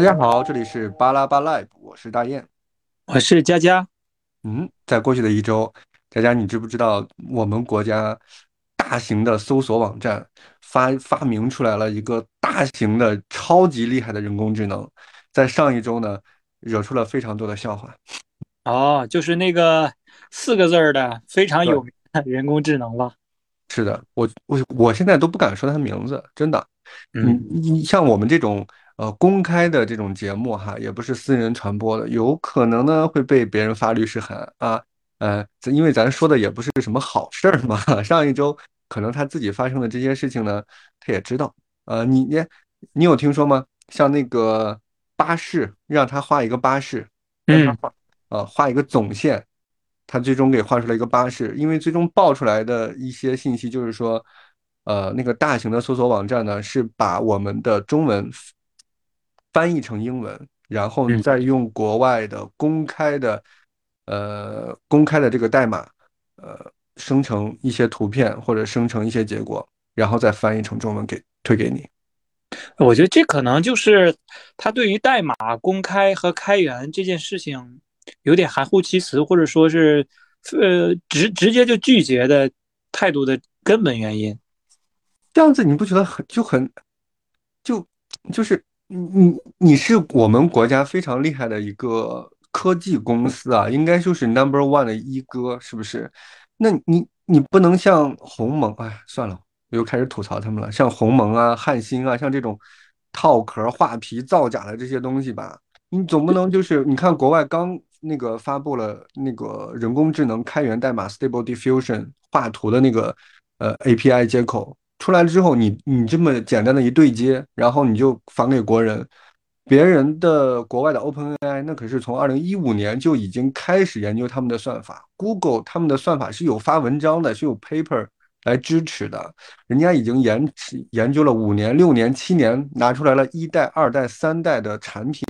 嗯大家好，这里是巴拉巴 Live，我是大雁。我是佳佳。嗯，在过去的一周，佳佳，你知不知道我们国家大型的搜索网站发发明出来了一个大型的、超级厉害的人工智能，在上一周呢，惹出了非常多的笑话。哦，就是那个四个字儿的非常，有名的人工智能吧？是的，我我我现在都不敢说它名字，真的。嗯，你像我们这种呃公开的这种节目哈，也不是私人传播的，有可能呢会被别人发律师函啊。呃，因为咱说的也不是什么好事儿嘛。上一周可能他自己发生的这些事情呢，他也知道。呃，你你你有听说吗？像那个巴士，让他画一个巴士，让他嗯，画呃画一个总线，他最终给画出来一个巴士。因为最终爆出来的一些信息就是说。呃，那个大型的搜索网站呢，是把我们的中文翻译成英文，然后你，再用国外的公开的，呃，公开的这个代码，呃，生成一些图片或者生成一些结果，然后再翻译成中文给推给你。我觉得这可能就是他对于代码公开和开源这件事情有点含糊其辞，或者说是呃直直接就拒绝的态度的根本原因。这样子你不觉得很就很就就是你你你是我们国家非常厉害的一个科技公司啊，应该就是 number one 的一哥，是不是？那你你不能像鸿蒙，哎，算了，我又开始吐槽他们了，像鸿蒙啊、汉芯啊，像这种套壳、画皮、造假的这些东西吧，你总不能就是你看国外刚那个发布了那个人工智能开源代码 Stable Diffusion 画图的那个呃 API 接口。出来了之后，你你这么简单的一对接，然后你就返给国人，别人的国外的 OpenAI 那可是从二零一五年就已经开始研究他们的算法，Google 他们的算法是有发文章的，是有 paper 来支持的，人家已经研研究了五年、六年、七年，拿出来了一代、二代、三代的产品。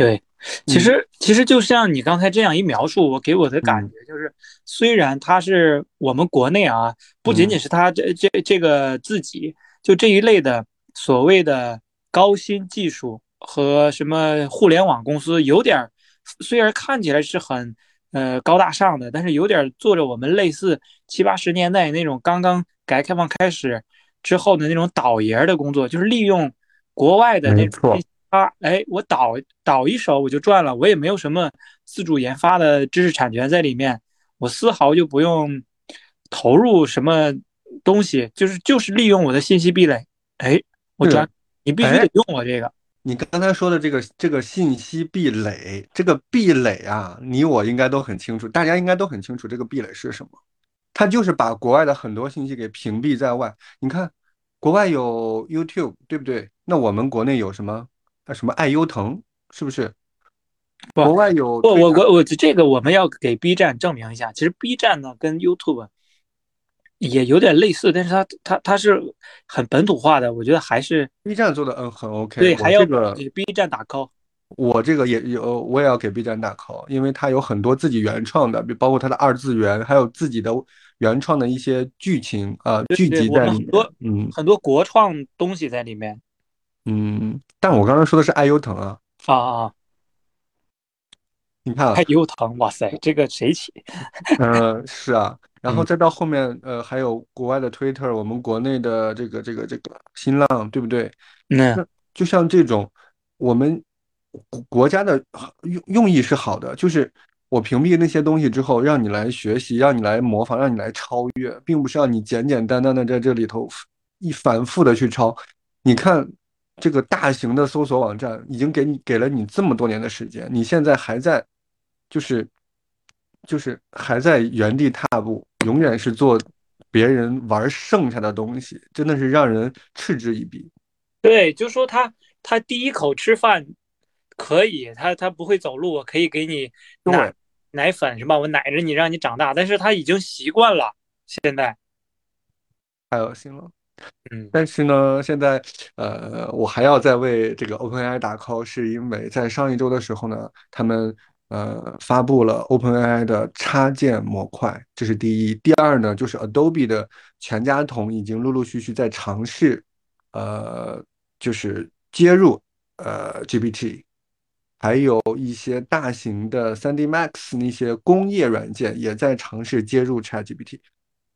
对，其你实其实就像你刚才这样一描述，我给我的感嗯。觉就是，虽然它是我们国内啊，不仅仅嗯，是他这这这个自己就这一类的所谓的高新技术和什么互联网公司，有点儿虽然看起来是很呃高大上的，但是有点做着我们类似七八十年代那种刚刚改革开放开始之后的那种倒爷儿的工作，就是利用国外的那种。啊，哎，我倒倒一手我就赚了，我也没有什么自主研发的知识产权在里面，我丝毫就不用投入什么东西，就是就是利用我的信息壁垒，哎，我赚，你必须得哎，用我这个，你刚才说的这个这个信息壁垒，这个壁垒啊，你我应该都很清楚，大家应该都很清楚这个壁垒是什么。它就是把国外的很多信息给屏蔽在外。你看，国外有 YouTube，对不对？那我们国内有什么？啊，什么爱优腾，是不是？不，国外有不我我我这个我们要给 B 站证明一下，其实 B 站呢跟 YouTube 也有点类似，但是它它它是很本土化的，我觉得还是 B 站做的嗯很 OK。对，还我这个要给 B 站打 call。我这个也有，我也要给 B 站打 call，因为它有很多自己原创的，比包括它的二次元，还有自己的原创的一些剧情啊、剧对，我集在里面。很多嗯很多国创东西在里面嗯，但我刚刚说的是爱优腾啊，啊啊，你看爱。优腾，哇塞，这个谁起？嗯，是啊，然后嗯，再到后面，呃，还有国外的 Twitter，我们国内的这个这个这个新浪，对不对？那那就像这种，我们国国家的用用意是好的，就是我屏蔽那些东西之后，让你来学习，让你来模仿，让你来超越，并不是让你简简单单的在这里头一反复的去抄。你看这个大型的搜索网站已经给你给了你这么多年的时间，你现在还在就是就是还在原地踏步，永远是做别人玩剩下的东西，真的是让人嗤之以鼻。对，就说他他第一口吃饭可以，他他不会走路，我可以给你奶，奶粉是吧？我奶着你让你长大，但是他已经习惯了。现在，太恶心了。嗯但是呢，现在呃，我还要再为这个 OpenAI 打 call，是因为在上一周的时候呢，他们呃发布了 OpenAI 的插件模块，这是第一。第二呢，就是 Adobe 的全家桶已经陆陆续续在尝试，呃，就是接入呃 GPT，还有一些大型的 3D Max 那些工业软件也在尝试接入 ChatGPT。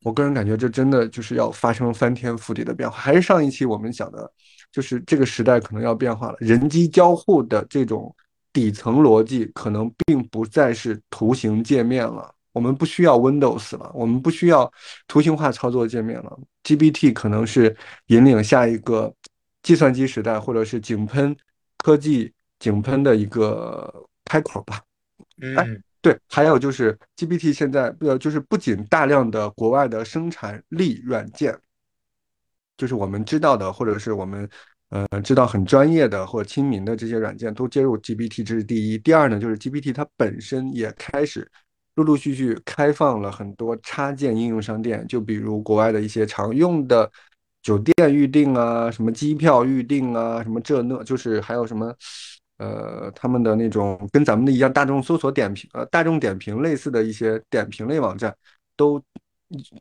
我个人感觉这真的就是要发生翻天覆地的变化。还是上一期我们讲的，就是这个时代可能要变化了，人机交互的这种底层逻辑可能并不再是图形界面了。我们不需要 Windows 了，我们不需要图形化操作界面了。GPT 可能是引领下一个计算机时代，或者是井喷科技井喷的一个开口吧。嗯，对，还有就是 GPT 现在呃，就是不仅大量的国外的生产力软件，就是我们知道的，或者是我们呃知道很专业的或亲民的这些软件都接入 GPT，这是第一。第二呢，就是 GPT 它本身也开始。陆陆续续开放了很多插件应用商店，就比如国外的一些常用的酒店预订啊，什么机票预订啊，什么这那，就是还有什么，呃，他们的那种跟咱们的一样大众搜索点评，呃，大众点评类似的一些点评类网站，都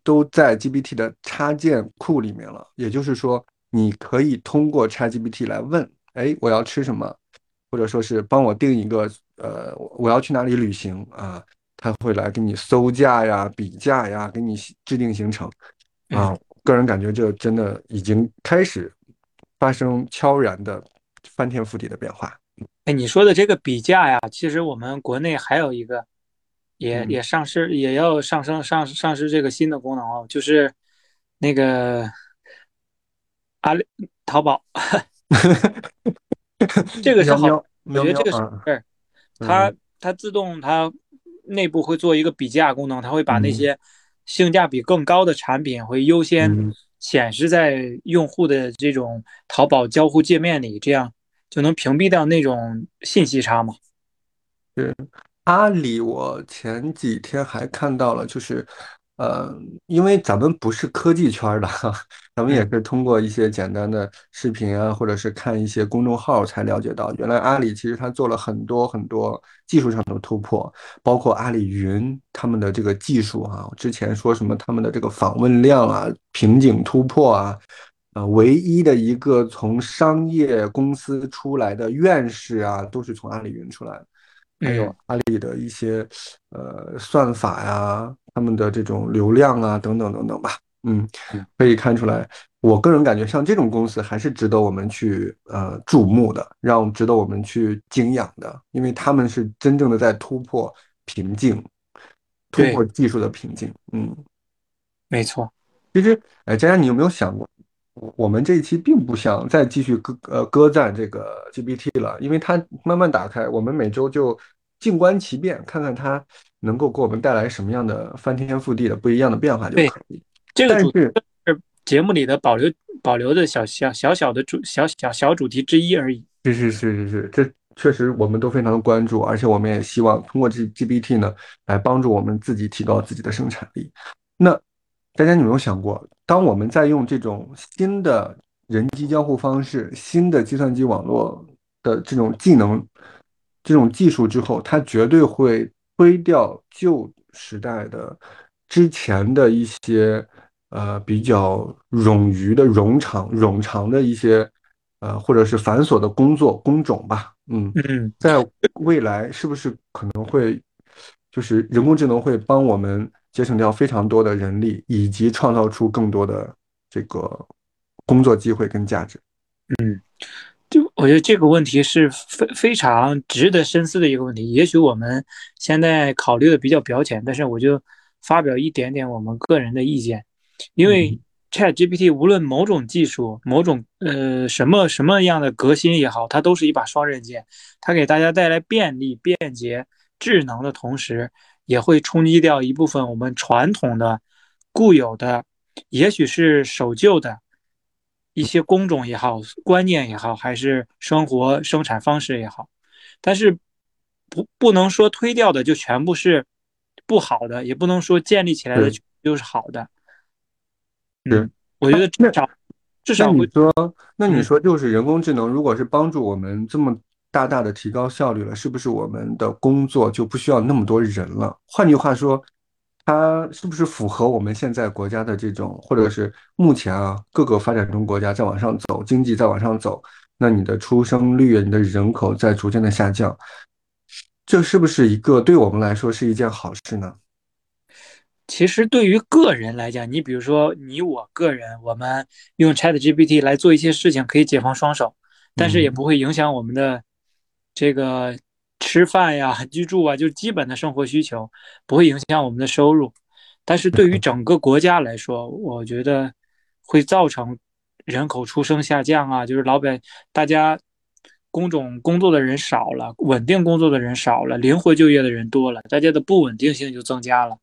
都在 GPT 的插件库里面了。也就是说，你可以通过 ChatGPT 来问，哎，我要吃什么，或者说是帮我定一个，呃，我要去哪里旅行啊。他会来给你搜价呀、比价呀，给你制定行程啊。个人感觉这真的已经开始发生悄然的翻天覆地的变化。哎，你说的这个比价呀，其实我们国内还有一个也也上市，也要上升上上市这个新的功能哦，就是那个阿里淘宝，这个是好，我觉得这个是事它它自动它。内部会做一个比价功能，它会把那些性价比更高的产品会优先显示在用户的这种淘宝交互界面里，这样就能屏蔽掉那种信息差嘛？对，阿里，我前几天还看到了，就是。呃，因为咱们不是科技圈的，咱们也是通过一些简单的视频啊，或者是看一些公众号才了解到，原来阿里其实它做了很多很多技术上的突破，包括阿里云他们的这个技术啊，之前说什么他们的这个访问量啊瓶颈突破啊，呃，唯一的一个从商业公司出来的院士啊，都是从阿里云出来的。还有阿里的一些呃算法呀，他们的这种流量啊，等等等等吧。嗯，可以看出来，我个人感觉像这种公司还是值得我们去呃注目的，让值得我们去敬仰的，因为他们是真正的在突破瓶颈，突破技术的瓶颈。嗯，没错。其实，哎，佳佳，你有没有想过？我们这一期并不想再继续歌呃歌赞这个 GPT 了，因为它慢慢打开，我们每周就静观其变，看看它能够给我们带来什么样的翻天覆地的不一样的变化就可以。这个主是节目里的保留保留的小小小小的主小小小主题之一而已。是是是是是，这确实我们都非常的关注，而且我们也希望通过这 GPT 呢来帮助我们自己提高自己的生产力。那大家有没有想过？当我们在用这种新的人机交互方式、新的计算机网络的这种技能、这种技术之后，它绝对会推掉旧时代的之前的一些呃比较冗余的冗长、冗长的一些呃或者是繁琐的工作工种吧。嗯嗯，在未来是不是可能会就是人工智能会帮我们？节省掉非常多的人力，以及创造出更多的这个工作机会跟价值。嗯，就我觉得这个问题是非非常值得深思的一个问题。也许我们现在考虑的比较表浅，但是我就发表一点点我们个人的意见。因为 Chat GPT 无论某种技术、某种呃什么什么样的革新也好，它都是一把双刃剑。它给大家带来便利、便捷、智能的同时。也会冲击掉一部分我们传统的、固有的，也许是守旧的一些工种也好、观念也好，还是生活生产方式也好。但是不不能说推掉的就全部是不好的，也不能说建立起来的就是好的。嗯，我觉得至少至少你说，那你说就是人工智能，如果是帮助我们这么。大大的提高效率了，是不是我们的工作就不需要那么多人了？换句话说，它是不是符合我们现在国家的这种，或者是目前啊各个发展中国家在往上走，经济在往上走，那你的出生率、你的人口在逐渐的下降，这是不是一个对我们来说是一件好事呢？其实对于个人来讲，你比如说你我个人，我们用 Chat GPT 来做一些事情，可以解放双手，但是也不会影响我们的这个吃饭呀、居住啊，就是基本的生活需求，不会影响我们的收入。但是对于整个国家来说，我觉得会造成人口出生下降啊，就是老百大家工种工作的人少了，稳定工作的人少了，灵活就业的人多了，大家的不稳定性就增加了。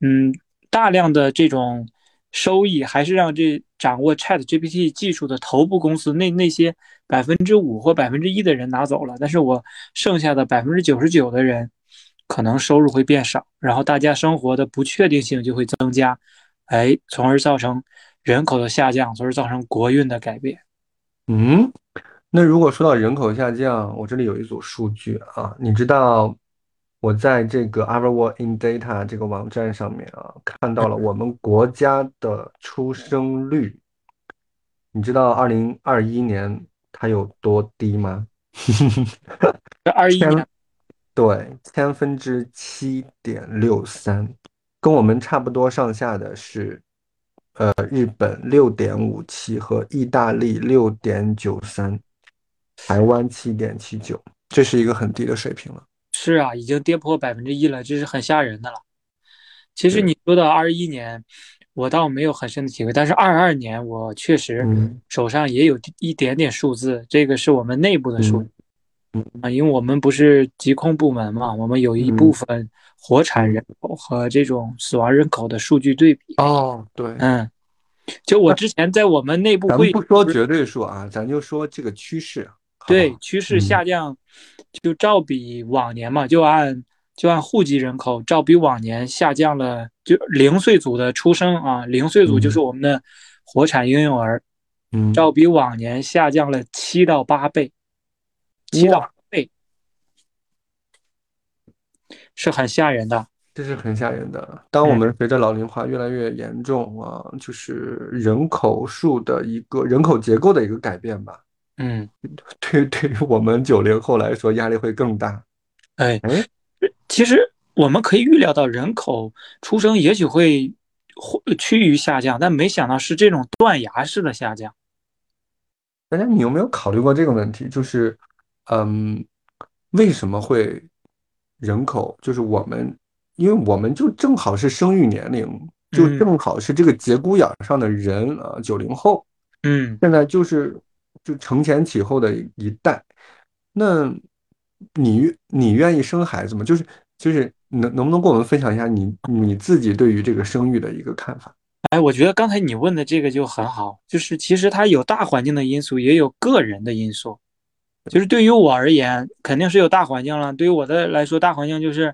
嗯，大量的这种收益还是让这掌握 Chat GPT 技术的头部公司那那些百分之五或百分之一的人拿走了，但是我剩下的百分之九十九的人可能收入会变少，然后大家生活的不确定性就会增加，哎，从而造成人口的下降，从而造成国运的改变。嗯，那如果说到人口下降，我这里有一组数据啊，你知道？我在这个 Our World in Data 这个网站上面啊，看到了我们国家的出生率。你知道二零二一年它有多低吗？二一年，对，千分之七点六三，跟我们差不多上下的是，呃，日本六点五七和意大利六点九三，台湾七点七九，这是一个很低的水平了。是啊，已经跌破百分之一了，这是很吓人的了。其实你说到二一年，我倒没有很深的体会，但是二二年我确实手上也有一点点数字，这个是我们内部的数，啊，因为我们不是疾控部门嘛，我们有一部分活产人口和这种死亡人口的数据对比。哦，对，嗯，就我之前在我们内部会不说绝对数啊，咱就说这个趋势。对，趋势下降，就照比往年嘛，就按就按户籍人口，照比往年下降了，就零岁组的出生啊，零岁组就是我们的活产婴幼儿，嗯，照比往年下降了七到八倍，七到八倍，是很吓人的，这是很吓人的。当我们随着老龄化越来越严重啊，就是人口数的一个人口结构的一个改变吧。嗯，对，对于我们九零后来说，压力会更大。哎哎，其实我们可以预料到人口出生也许会会趋于下降，但没想到是这种断崖式的下降。大家，你有没有考虑过这个问题？就是，嗯，为什么会人口就是我们，因为我们就正好是生育年龄，就正好是这个节骨眼上的人啊，九零后。嗯，现在就是。就承前启后的一代，那你你愿意生孩子吗？就是就是能能不能跟我们分享一下你你自己对于这个生育的一个看法？哎，我觉得刚才你问的这个就很好，就是其实它有大环境的因素，也有个人的因素。就是对于我而言，肯定是有大环境了。对于我的来说，大环境就是，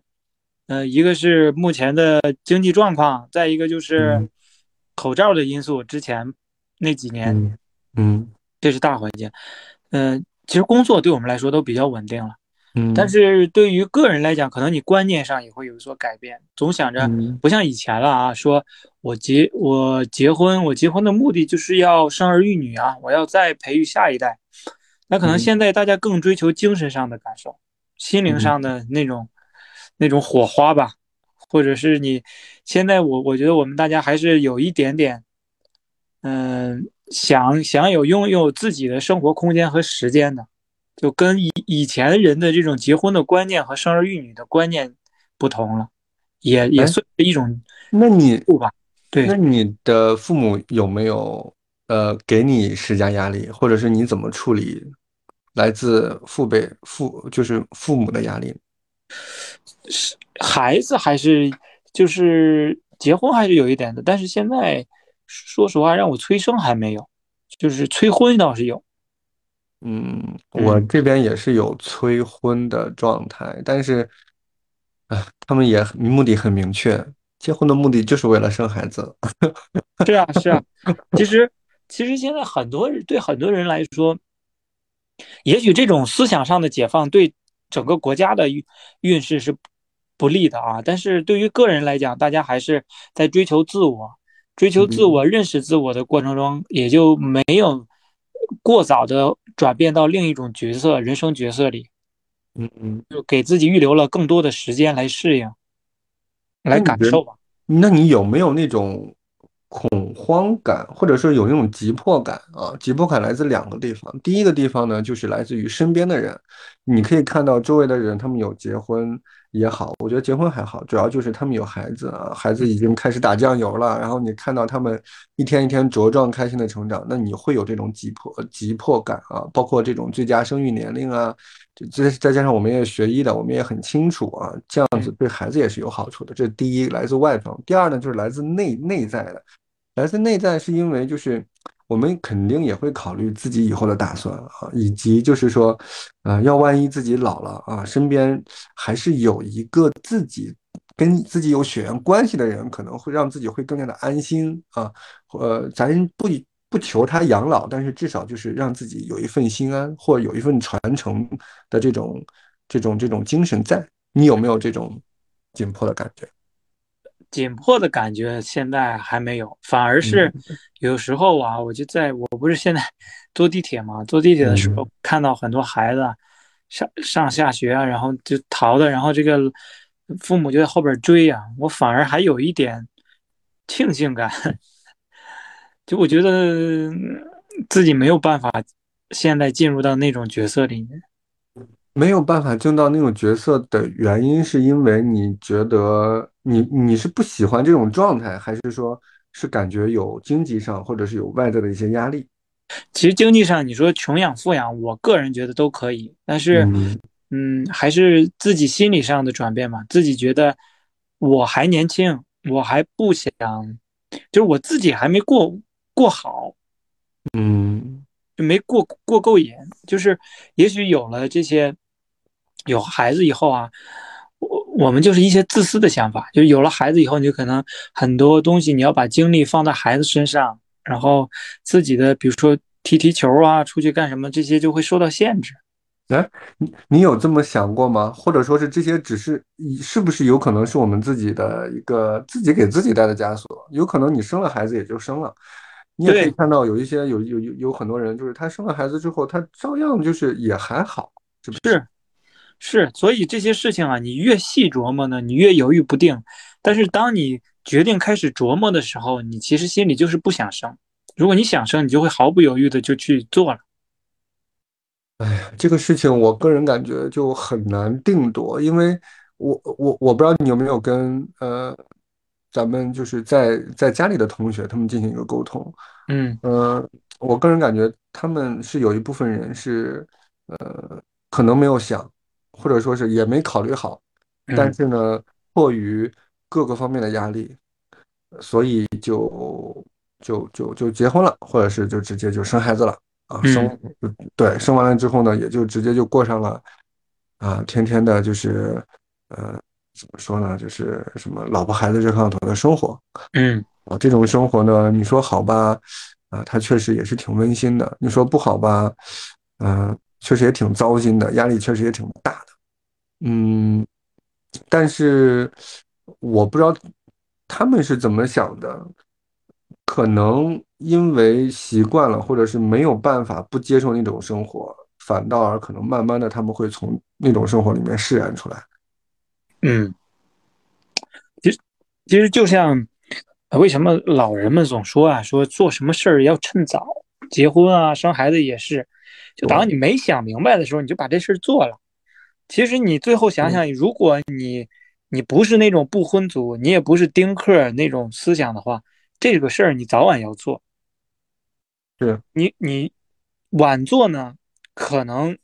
呃，一个是目前的经济状况，再一个就是口罩的因素。之前那几年，嗯。这是大环境，嗯，其实工作对我们来说都比较稳定了，嗯，但是对于个人来讲，可能你观念上也会有所改变，总想着不像以前了啊，说我结我结婚，我结婚的目的就是要生儿育女啊，我要再培育下一代，那可能现在大家更追求精神上的感受，心灵上的那种那种火花吧，或者是你现在我我觉得我们大家还是有一点点，嗯。想想有拥有自己的生活空间和时间的，就跟以以前人的这种结婚的观念和生儿育女的观念不同了，也也算是一种。那你吧，对，那你的父母有没有呃给你施加压力，或者是你怎么处理来自父辈父就是父母的压力？是孩子还是就是结婚还是有一点的，但是现在。说实话，让我催生还没有，就是催婚倒是有。嗯，我这边也是有催婚的状态，但是，啊，他们也目的很明确，结婚的目的就是为了生孩子。是啊，是啊。其实，其实现在很多人对很多人来说，也许这种思想上的解放对整个国家的运势是不利的啊。但是对于个人来讲，大家还是在追求自我。追求自我、认识自我的过程中，也就没有过早的转变到另一种角色、人生角色里，嗯嗯，就给自己预留了更多的时间来适应、来感受吧。那你有没有那种恐慌感，或者说有那种急迫感啊？急迫感来自两个地方，第一个地方呢，就是来自于身边的人，你可以看到周围的人，他们有结婚也好，我觉得结婚还好，主要就是他们有孩子啊，孩子已经开始打酱油了，然后你看到他们一天一天茁壮开心的成长，那你会有这种急迫急迫感啊，包括这种最佳生育年龄啊，这再加上我们也学医的，我们也很清楚啊，这样子对孩子也是有好处的。这是第一，来自外方；第二呢，就是来自内内在的。来自内在是因为就是我们肯定也会考虑自己以后的打算啊，以及就是说，呃，要万一自己老了啊，身边还是有一个自己跟自己有血缘关系的人，可能会让自己会更加的安心啊。呃，咱不不求他养老，但是至少就是让自己有一份心安，或有一份传承的这种这种这种精神在。你有没有这种紧迫的感觉？紧迫的感觉现在还没有，反而是有时候啊，我就在我不是现在坐地铁嘛，坐地铁的时候看到很多孩子上上下学啊，然后就逃的，然后这个父母就在后边追啊，我反而还有一点庆幸感，就我觉得自己没有办法现在进入到那种角色里面。没有办法进到那种角色的原因，是因为你觉得你你是不喜欢这种状态，还是说是感觉有经济上或者是有外在的一些压力？其实经济上你说穷养富养，我个人觉得都可以，但是嗯，还是自己心理上的转变嘛。自己觉得我还年轻，我还不想，就是我自己还没过过好，嗯，就没过过够瘾，就是也许有了这些。有孩子以后啊，我我们就是一些自私的想法，就有了孩子以后，你就可能很多东西你要把精力放在孩子身上，然后自己的比如说踢踢球啊，出去干什么，这些就会受到限制。哎，你你有这么想过吗？或者说是这些只是是不是有可能是我们自己的一个自己给自己带的枷锁？有可能你生了孩子也就生了，你也可以看到有一些有有有有很多人，就是他生了孩子之后，他照样就是也还好，是不是？是，所以这些事情啊，你越细琢磨呢，你越犹豫不定。但是当你决定开始琢磨的时候，你其实心里就是不想生。如果你想生，你就会毫不犹豫的就去做了。哎呀，这个事情我个人感觉就很难定夺，因为我我我不知道你有没有跟呃咱们就是在在家里的同学他们进行一个沟通。嗯呃，我个人感觉他们是有一部分人是呃可能没有想。或者说是也没考虑好，但是呢，迫于各个方面的压力，所以就就就就结婚了，或者是就直接就生孩子了啊，生对生完了之后呢，也就直接就过上了啊，天天的就是呃怎么说呢，就是什么老婆孩子热炕头的生活，嗯。啊，这种生活呢，你说好吧，啊，它确实也是挺温馨的；你说不好吧，嗯。确实也挺糟心的，压力确实也挺大的，嗯，但是我不知道他们是怎么想的，可能因为习惯了，或者是没有办法不接受那种生活，反倒而可能慢慢的他们会从那种生活里面释然出来。嗯，其实其实就像为什么老人们总说啊，说做什么事儿要趁早，结婚啊，生孩子也是。就当你没想明白的时候，你就把这事做了。其实你最后想想，如果你你不是那种不婚族，你也不是丁克那种思想的话，这个事儿你早晚要做。是你你晚做呢，可能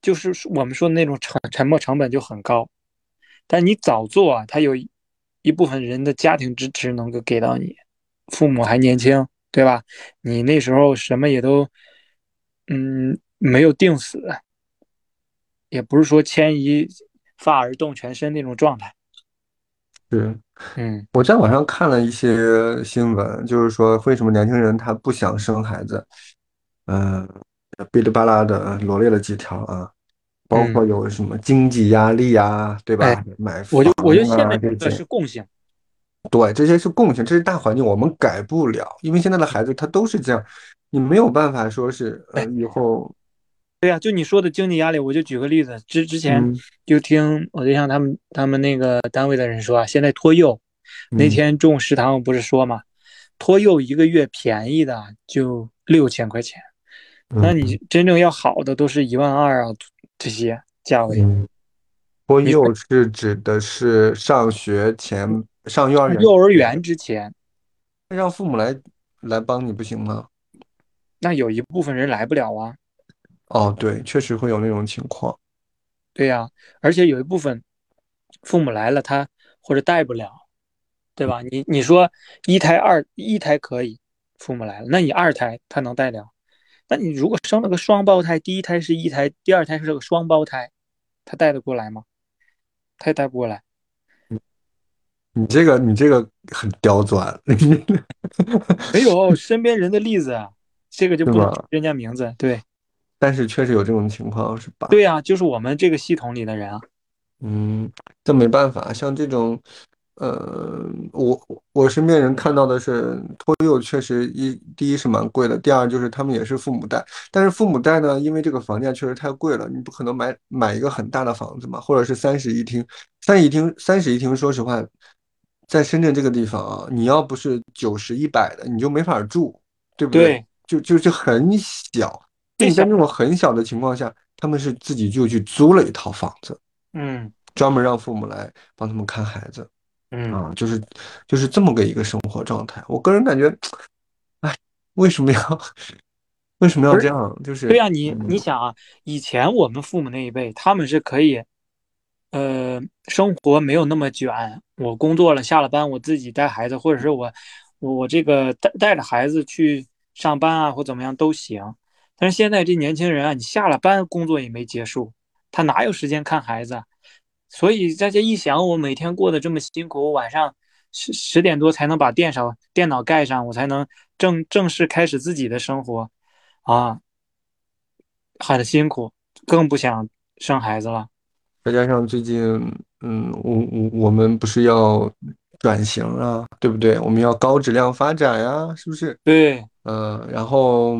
就是我们说的那种沉沉没成本就很高。但你早做啊，他有一部分人的家庭支持能够给到你，父母还年轻，对吧？你那时候什么也都，嗯。没有定死，也不是说牵一发而动全身那种状态。是，嗯，我在网上看了一些新闻，就是说为什么年轻人他不想生孩子，嗯，哔哩吧啦的罗列了几条啊，包括有什么经济压力啊，对吧？买房我就我就现在这个是共性，对，这些是共性，这是大环境，我们改不了，因为现在的孩子他都是这样，你没有办法说是呃以后。对呀，就你说的经济压力，我就举个例子，之之前嗯就听我对象他们他们那个单位的人说啊，现在托幼，那嗯天中午食堂不是说嘛，托幼一个月便宜的就六千块钱，那嗯你真正要好的都是一万二啊，这些价位。嗯，托幼是指的是上学前上幼儿园幼儿园之前，让父母来来帮你不行吗？那有一部分人来不了啊，哦，对，确实会有那种情况。对呀、而且有一部分父母来了他或者带不了，对吧？你你说一胎二一胎可以，父母来了，那你二胎他能带了？那你如果生了个双胞胎，第一胎是一胎，第二胎是个双胞胎，他带得过来吗？他也带不过来。你这个你这个很刁钻，没有身边人的例子啊，这个就不人家名字。对但是确实有这种情况，是吧？对呀、就是我们这个系统里的人啊。嗯，这没办法，像这种，呃，我我身边人看到的是托幼，确实一第一是蛮贵的，第二就是他们也是父母带，但是父母带呢，因为这个房价确实太贵了，你不可能买买一个很大的房子嘛，或者是三室一厅，三室一厅三室一厅，说实话，在深圳这个地方啊，你要不是九十一百的，你就没法住，对不对，就就是很小，最小你在那种很小的情况下，他们是自己就去租了一套房子。嗯专门让父母来帮他们看孩子嗯，啊，就是就是这么个一个生活状态。我个人感觉，哎，为什么要为什么要这样？就是对呀、你嗯你想啊，以前我们父母那一辈，他们是可以，呃，生活没有那么卷。我工作了，下了班，我自己带孩子，或者是我我我这个带带着孩子去上班啊，或怎么样都行。但是现在这年轻人啊，你下了班工作也没结束，他哪有时间看孩子？所以大家一想，我每天过得这么辛苦，我晚上十十点多才能把电脑电脑盖上，我才能正正式开始自己的生活，啊，很辛苦，更不想生孩子了。再加上最近，嗯，我我我们不是要转型啊，对不对？我们要高质量发展呀，是不是？对，呃，然后，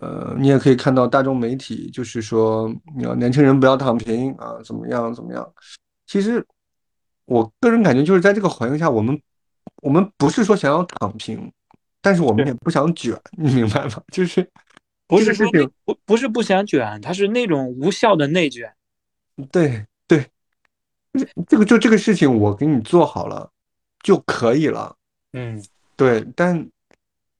呃，你也可以看到大众媒体就是说，你要年轻人不要躺平啊，怎么样怎么样。其实，我个人感觉就是在这个环境下，我们我们不是说想要躺平，但是我们也不想卷，你明白吗？就是不是说不不是不想卷，他是那种无效的内卷。对对，这个就这个事情我给你做好了就可以了。嗯，对，但，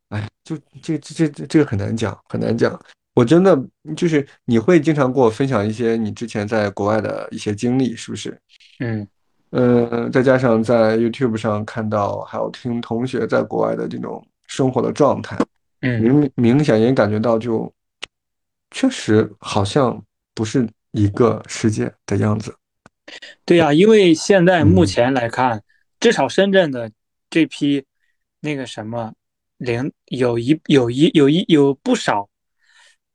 哎，就这这这这个很难讲，很难讲。我真的就是你会经常跟我分享一些你之前在国外的一些经历，是不是？嗯呃，再加上在 YouTube 上看到，还有听同学在国外的这种生活的状态，嗯，明明显也感觉到就，确实好像不是一个世界的样子。对呀、因为现在目嗯前来看，至少深圳的这批那个什么零有一有一有一有不少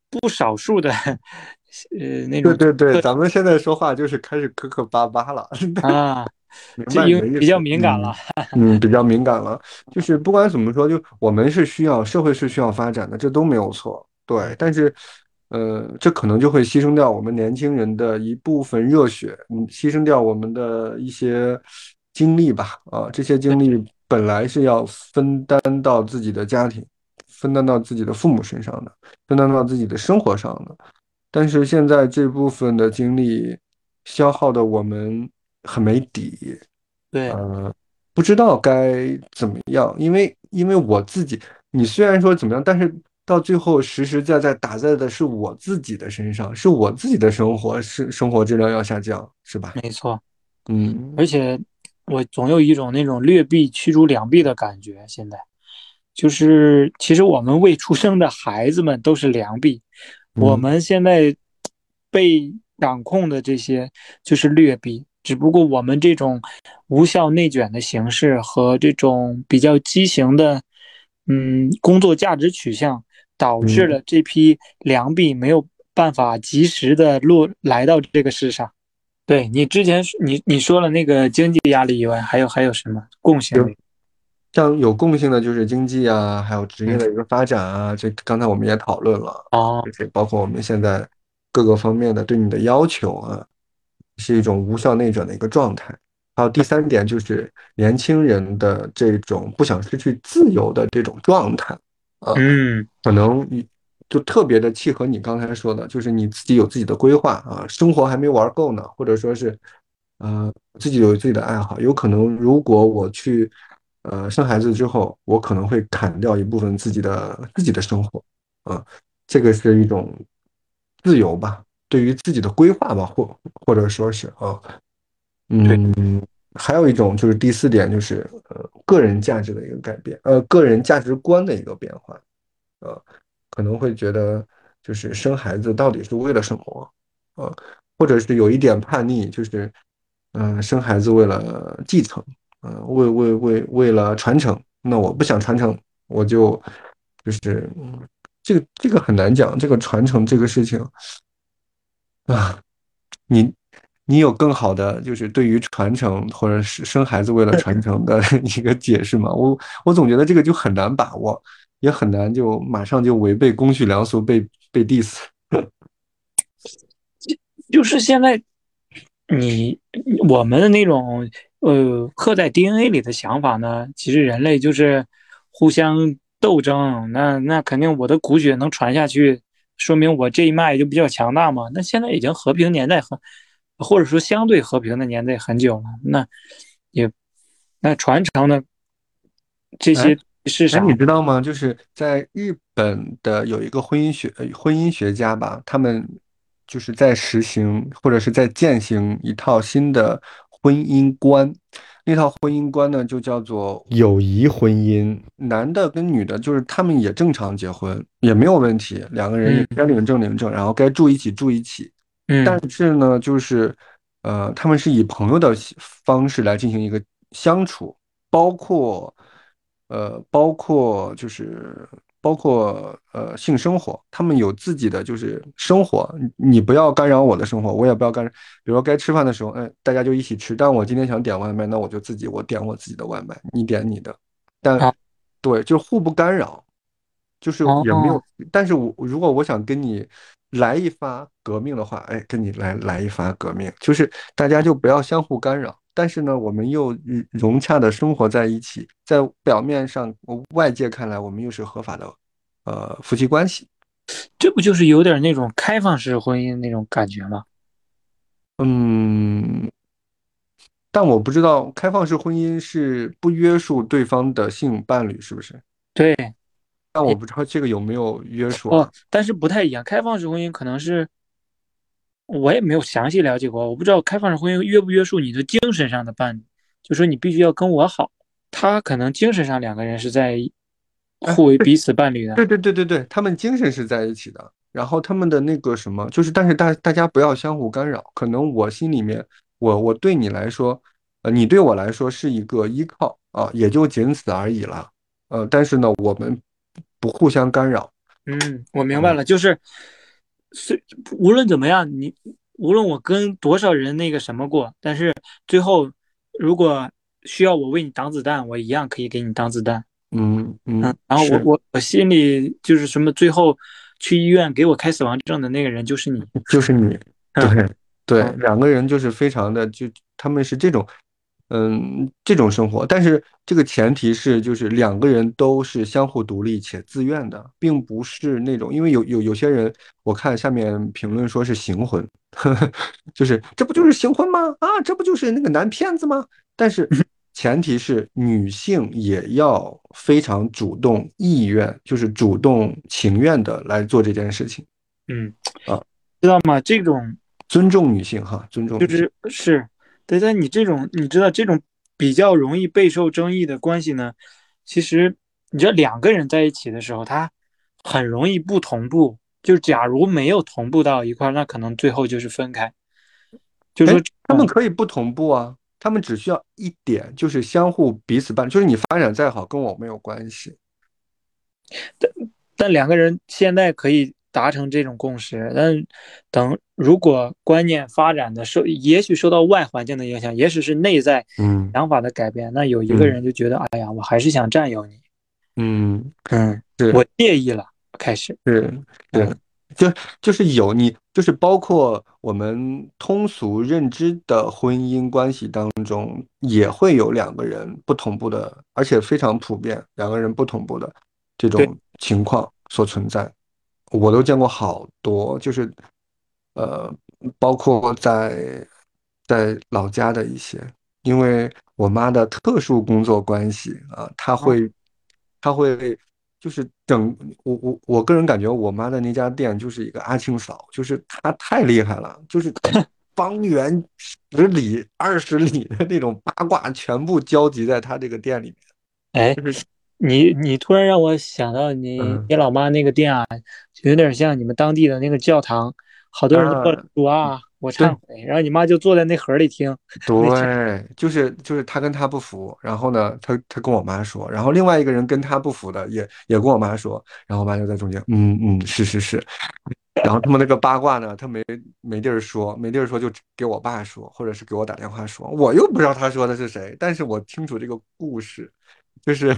不少数的呃那种对对对，咱们现在说话就是开始磕磕巴巴了。啊，明这白你的意因为比较敏感了。嗯，比较敏感了。就是不管怎么说，就我们是需要社会是需要发展的，这都没有错。对，但是，呃，这可能就会牺牲掉我们年轻人的一部分热血，嗯，牺牲掉我们的一些精力吧。啊，这些精力本来是要分担到自己的家庭，分担到自己的父母身上的，分担到自己的生活上的。但是现在这部分的精力消耗的我们很没底。对，呃，不知道该怎么样，因为因为我自己，你虽然说怎么样，但是到最后实实在在打在的是我自己的身上，是我自己的生活，是生活质量要下降，是吧？没错。嗯，而且我总有一种那种劣币驱逐良币的感觉。现在就是，其实我们未出生的孩子们都是良币，我嗯们现在被掌控的这些就是劣币。只不过我们这种无效内卷的形式和这种比较畸形的，嗯，工作价值取向，导致嗯了这批良币没有办法及时的落来到这个世上。对你之前你你说了那个经济压力以外，还有还有什么共性？像有共性的就是经济啊，还有职业的一个发展啊，这刚才我们也讨论了，哦，这包括我们现在各个方面的对你的要求啊，是一种无效内卷的一个状态。还有第三点就是年轻人的这种不想失去自由的这种状态啊，嗯，可能就特别的契合你刚才说的，就是你自己有自己的规划啊，生活还没玩够呢，或者说是呃自己有自己的爱好，有可能如果我去呃生孩子之后，我可能会砍掉一部分自己的自己的生活啊，这个是一种自由吧，对于自己的规划吧，或或者说是啊。嗯，还有一种就是第四点，就是呃个人价值的一个改变，呃个人价值观的一个变化，呃可能会觉得就是生孩子到底是为了什么，呃或者是有一点叛逆，就是嗯生孩子为了继承，嗯为为为为了传承，那我不想传承，我就就是这个这个很难讲，这个传承这个事情啊，你。你有更好的就是对于传承或者是生孩子为了传承的一个解释吗？我我总觉得这个就很难把握，也很难就马上就违背公序良俗被被 diss。就是现在你我们的那种呃刻在 DNA 里的想法呢，其实人类就是互相斗争，那那肯定我的骨血能传下去，说明我这一脉就比较强大嘛。那现在已经和平年代很。或者说相对和平的年代很久了，那也那传承的这些是啥？你知道吗？就是在日本的有一个婚姻学婚姻学家吧，他们就是在实行或者是在践行一套新的婚姻观。那套婚姻观呢，就叫做友谊婚姻。男的跟女的，就是他们也正常结婚，也没有问题，两个人也该领证领证，然后该住一起住一起。但是呢，就是，呃，他们是以朋友的方式来进行一个相处，包括，呃，包括就是包括呃性生活，他们有自己的就是生活，你不要干扰我的生活，我也不要干扰。比如说该吃饭的时候，哎，大家就一起吃。但我今天想点外卖，那我就自己我点我自己的外卖，你点你的。但对，就互不干扰，就是也没有。但是我如果我想跟你。来一发革命的话，哎，跟你来来一发革命，就是大家就不要相互干扰，但是呢，我们又融洽的生活在一起，在表面上外界看来，我们又是合法的，呃，夫妻关系，这不就是有点那种开放式婚姻那种感觉吗？嗯，但我不知道开放式婚姻是不约束对方的性伴侣，是不是？对。但我不知道这个有没有约束哦，但是不太一样。开放式婚姻可能是，我也没有详细了解过，我不知道开放式婚姻约不约束你的精神上的伴侣，就说你必须要跟我好。他可能精神上两个人是在互为彼此伴侣的。对对对对对，他们精神是在一起的，然后他们的那个什么，就是但是大大家不要相互干扰。可能我心里面，我我对你来说，呃，你对我来说是一个依靠啊，也就仅此而已了。呃，但是呢，我们。不互相干扰。嗯，我明白了，就是，虽无论怎么样，你无论我跟多少人那个什么过，但是最后如果需要我为你挡子弹，我一样可以给你挡子弹。嗯嗯。然后我我我心里就是什么，最后去医院给我开死亡证的那个人就是你，就是你。对对，两个人就是非常的，就他们是这种。嗯，这种生活，但是这个前提是，就是两个人都是相互独立且自愿的，并不是那种，因为有有有些人，我看下面评论说是行婚，呵 呵就是这不就是行婚吗？啊，这不就是那个男骗子吗？但是前提是女性也要非常主动意愿，就是主动情愿的来做这件事情。嗯啊，知道吗？这种尊重女性哈，尊重就是是。对，但你这种，你知道这种比较容易备受争议的关系呢，其实你知道两个人在一起的时候，他很容易不同步。就假如没有同步到一块儿，那可能最后就是分开。就是说他们可以不同步啊，他们只需要一点，就是相互彼此伴，就是你发展再好，跟我没有关系。但但两个人现在可以。达成这种共识，但等如果观念发展的受，也许受到外环境的影响，也许是内在嗯。想法的改变，那有一个人就觉得，哎呀，我还是想占有你，嗯。嗯，我介意了，开始是。对，就就是有你，就是包括我们通俗认知的婚姻关系当中，也会有两个人不同步的，而且非常普遍，两个人不同步的这，种情况所存在。我都见过好多，就是呃，包括在在老家的一些，因为我妈的特殊工作关系啊，她啊，会她会就是整我我我个人感觉我妈的那家店就是一个阿庆嫂，就是她太厉害了，就是 方圆十里二十里的那种八卦全部交集在她这个店里面，哎，就是你你突然让我想到你嗯你老妈那个店啊，就有点像你们当地的那个教堂，好多人都过来啊，说啊，我忏。悔，然后你妈就坐在那盒里听，对，就是就是他跟他不服，然后呢，他他跟我妈说，然后另外一个人跟他不服的也也跟我妈说，然后我妈就在中间，嗯嗯，是是是，然后他们那个八卦呢，他没没地儿说，没地儿说就给我爸说，或者是给我打电话说，我又不知道他说的是谁，但是我清楚这个故事，就是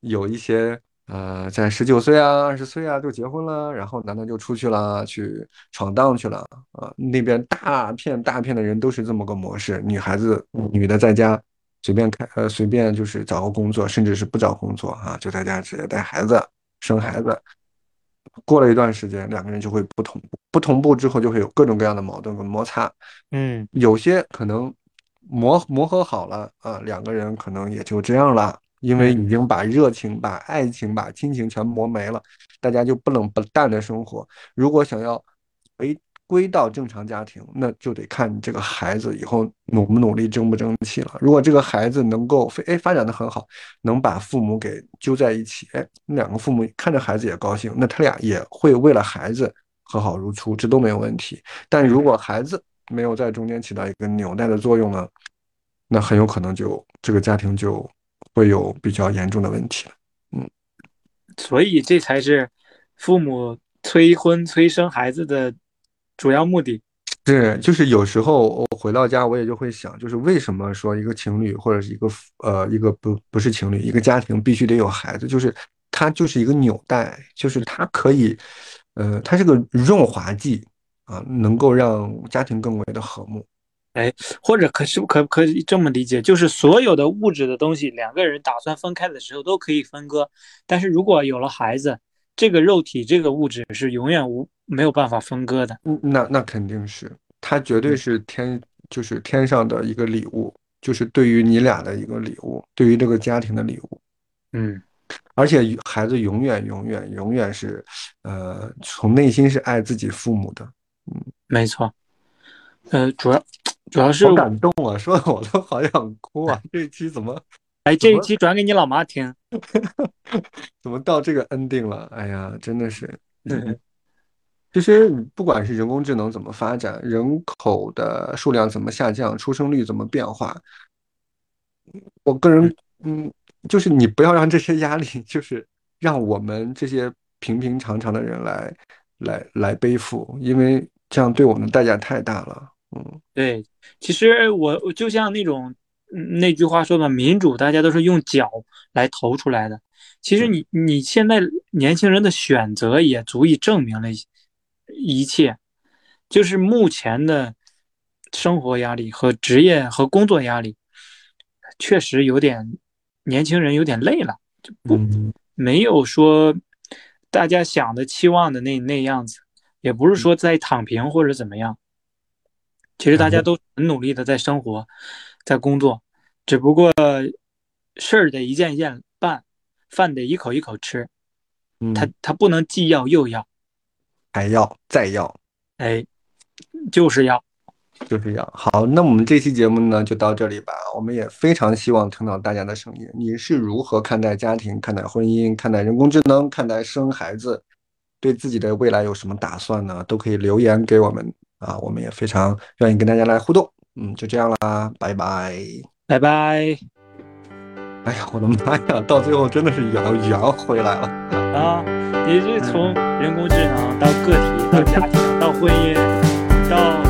有一些呃，在十九岁啊、二十岁啊就结婚了，然后男的就出去了，去闯荡去了啊。那边大片大片的人都是这么个模式，女孩子女的在家随便开呃随便就是找个工作，甚至是不找工作啊，就在家直接带孩子生孩子。过了一段时间，两个人就会不同步，不同步之后就会有各种各样的矛盾跟摩擦。嗯有些可能磨磨合好了啊，两个人可能也就这样了，因为嗯已经把热情、把爱情、把亲情全磨没了，大家就不冷不淡的生活。如果想要回归到正常家庭，那就得看你这个孩子以后努不努力、争不争气了。如果这个孩子能够非哎发展的很好，能把父母给揪在一起，哎，两个父母看着孩子也高兴，那他俩也会为了孩子和好如初，这都没有问题。但如嗯，果孩子没有在中间起到一个纽带的作用呢，那很有可能就这个家庭就会有比较严重的问题了。嗯，所以这才是父母催婚催生孩子的主要目的。是，就是有时候我回到家，我也就会想，就是为什么说一个情侣或者是一个呃一个不不是情侣，一个家庭必须得有孩子，就是它就是一个纽带，就是它可以，呃，它是个润滑剂啊，能够让家庭更为的和睦。哎，或者可是可不可以这么理解，就是所有的物质的东西，两个人打算分开的时候都可以分割，但是如果有了孩子，这个肉体这个物质是永远无没有办法分割的。嗯，那那肯定是，它绝对嗯是天，就是天上的一个礼物，就是对于你俩的一个礼物，对于这个家庭的礼物。嗯，而且孩子永远永远永远是，呃，从内心是爱自己父母的。嗯，没错。呃，主要主要是好感动啊，说的我都好想哭啊！这一期怎么哎，这一期转给你老妈听。怎么到这个 ending 了？哎呀，真的是，嗯，嗯其实不管是人工智能怎么发展，人口的数量怎么下降，出生率怎么变化，我个嗯，人，嗯，就是你不要让这些压力，就是让我们这些平平常常的人来来来背负，因为这样对我们的代价太大了。嗯。对，其实我就像那种嗯那句话说的，民主大家都是用脚来投出来的。其实嗯你你现在年轻人的选择也足以证明了一一切。就是目前的生活压力和职业和工作压力，确实有点年轻人有点累了，就不嗯。没有说大家想的期望的那那样子，也不是嗯，说在躺平或者怎么样，其实大家哎，都很努力的在生活，在工作，只不过事儿得一件一件办，饭得一口一口吃，他嗯，他不能既要又要，还要再要。哎，就是要，就是要。好，那我们这期节目呢就到这里吧。我们也非常希望听到大家的声音。你是如何看待家庭、看待婚姻、看待人工智能、看待生孩子？对自己的未来有什么打算呢？都可以留言给我们啊，我们也非常愿意跟大家来互动。嗯，就这样啦，拜拜。拜拜哎呀，我的妈呀，到最后真的是圆圆回来了。啊！你是从人工智能到个体到家庭到婚姻。